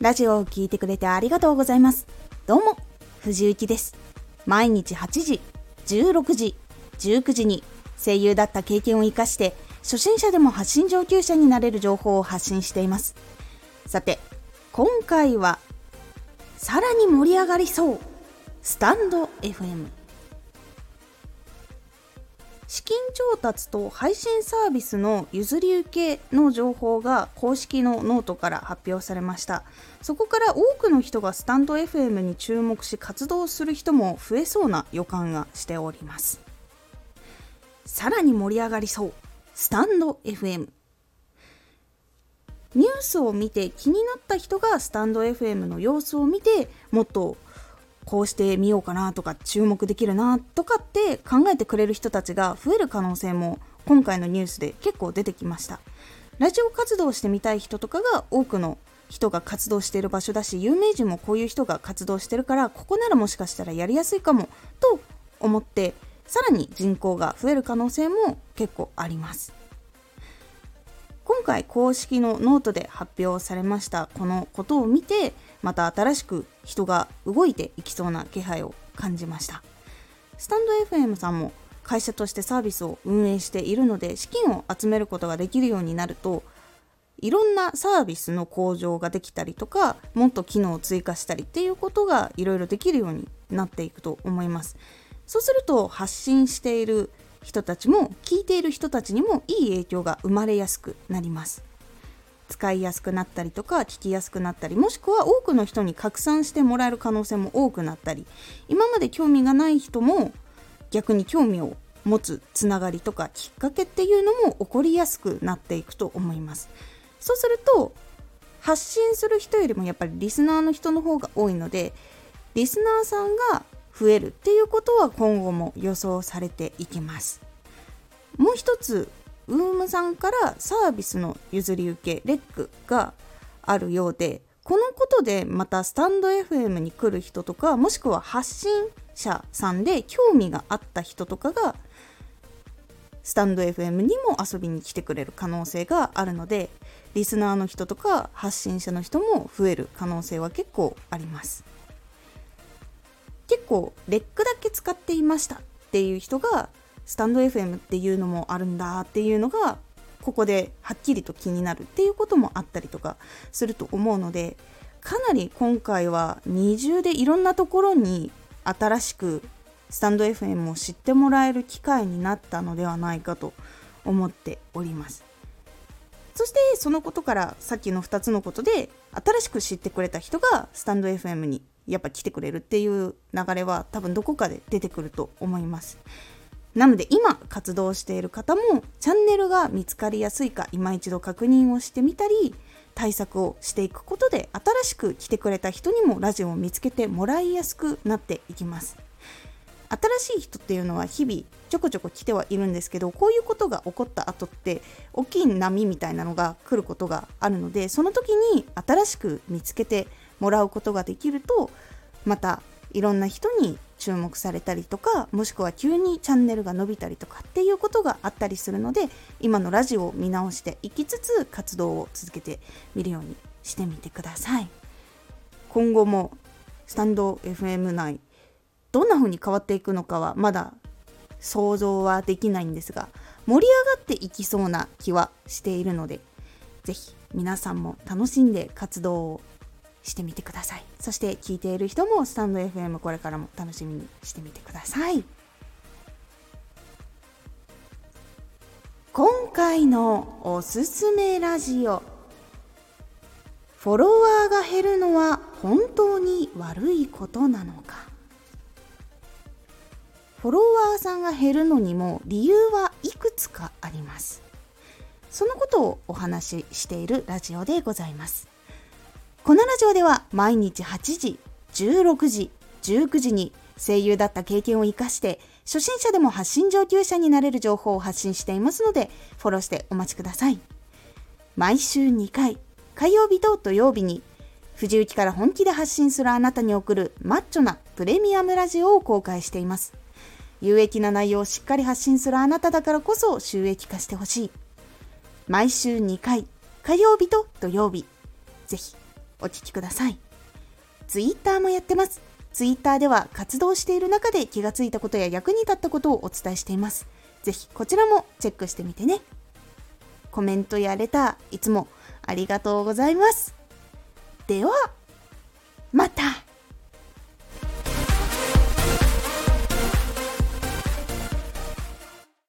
ラジオを聴いてくれてありがとうございます。どうも、藤幸です。毎日8時、16時、19時に声優だった経験を活かして初心者でも発信上級者になれる情報を発信しています。さて、今回はさらに盛り上がりそうスタンド FM 資金調達と配信サービスの譲り受けの情報が公式のノートから発表されました。そこから多くの人がスタンド FM に注目し活動する人も増えそうな予感がしております。さらに盛り上がりそう。スタンド FM ニュースを見て気になった人がスタンド FM の様子を見てもっとこうしてみようかなとか注目できるなとかって考えてくれる人たちが増える可能性も今回のニュースで結構出てきました。ラジオ活動してみたい人とかが多くの人が活動している場所だし有名人もこういう人が活動してるからここならもしかしたらやりやすいかもと思ってさらに人口が増える可能性も結構あります。今回公式のノートで発表されましたこのことを見てまた新しく人が動いていきそうな気配を感じました。スタンド FM さんも会社としてサービスを運営しているので資金を集めることができるようになるといろんなサービスの向上ができたりとかもっと機能を追加したりっていうことがいろいろできるようになっていくと思います。そうすると発信している人たちも聞いている人たちにもいい影響が生まれやすくなります。使いやすくなったりとか聞きやすくなったりもしくは多くの人に拡散してもらえる可能性も多くなったり今まで興味がない人も逆に興味を持つつながりとかきっかけっていうのも起こりやすくなっていくと思います。そうすると発信する人よりもやっぱりリスナーの人の方が多いのでリスナーさんが増えるっていうことは今後も予想されていきますもう一つウームさんからサービスの譲り受けレックがあるようでこのことでまたスタンド FM に来る人とかもしくは発信者さんで興味があった人とかがスタンド FM にも遊びに来てくれる可能性があるのでリスナーの人とか発信者の人も増える可能性は結構あります。構レックだけ使っていましたっていう人がスタンド FM っていうのもあるんだっていうのがここではっきりと気になるっていうこともあったりとかすると思うのでかなり今回は二重でいろんなところに新しくスタンド FM を知ってもらえる機会になったのではないかと思っております。そしてそのことからさっきの2つのことで新しく知ってくれた人がスタンド FM にやっぱ来てくれるっていう流れは多分どこかで出てくると思います。なので今活動している方もチャンネルが見つかりやすいか今一度確認をしてみたり対策をしていくことで新しく来てくれた人にもラジオを見つけてもらいやすくなっていきます。新しい人っていうのは日々ちょこちょこ来てはいるんですけどこういうことが起こった後って大きい波みたいなのが来ることがあるのでその時に新しく見つけてもらうことができるとまたいろんな人に注目されたりとかもしくは急にチャンネルが伸びたりとかっていうことがあったりするので今のラジオを見直していきつつ活動を続けてみるようにしてみてください。今後もスタンド FM 内どんな風に変わっていくのかはまだ想像はできないんですが盛り上がっていきそうな気はしているので是非皆さんも楽しんで活動をしてみてください。そして聞いている人もスタンド FM これからも楽しみにしてみてください。今回のおすすめラジオ。フォロワーが減るのは本当に悪いことなのか。フォロワーさんが減るのにも理由はいくつかありますそのことをお話ししているラジオでございますこのラジオでは毎日8時、16時、19時に声優だった経験を活かして初心者でも発信上級者になれる情報を発信していますのでフォローしてお待ちください。毎週2回、火曜日と土曜日に藤雪から本気で発信するあなたに送るマッチョなプレミアムラジオを公開しています。有益な内容をしっかり発信するあなただからこそ収益化してほしい。毎週2回、火曜日と土曜日。ぜひお聞きください。Twitter もやってます。Twitter では活動している中で気がついたことや役に立ったことをお伝えしています。ぜひこちらもチェックしてみてね。コメントやレターいつもありがとうございます。ではまた。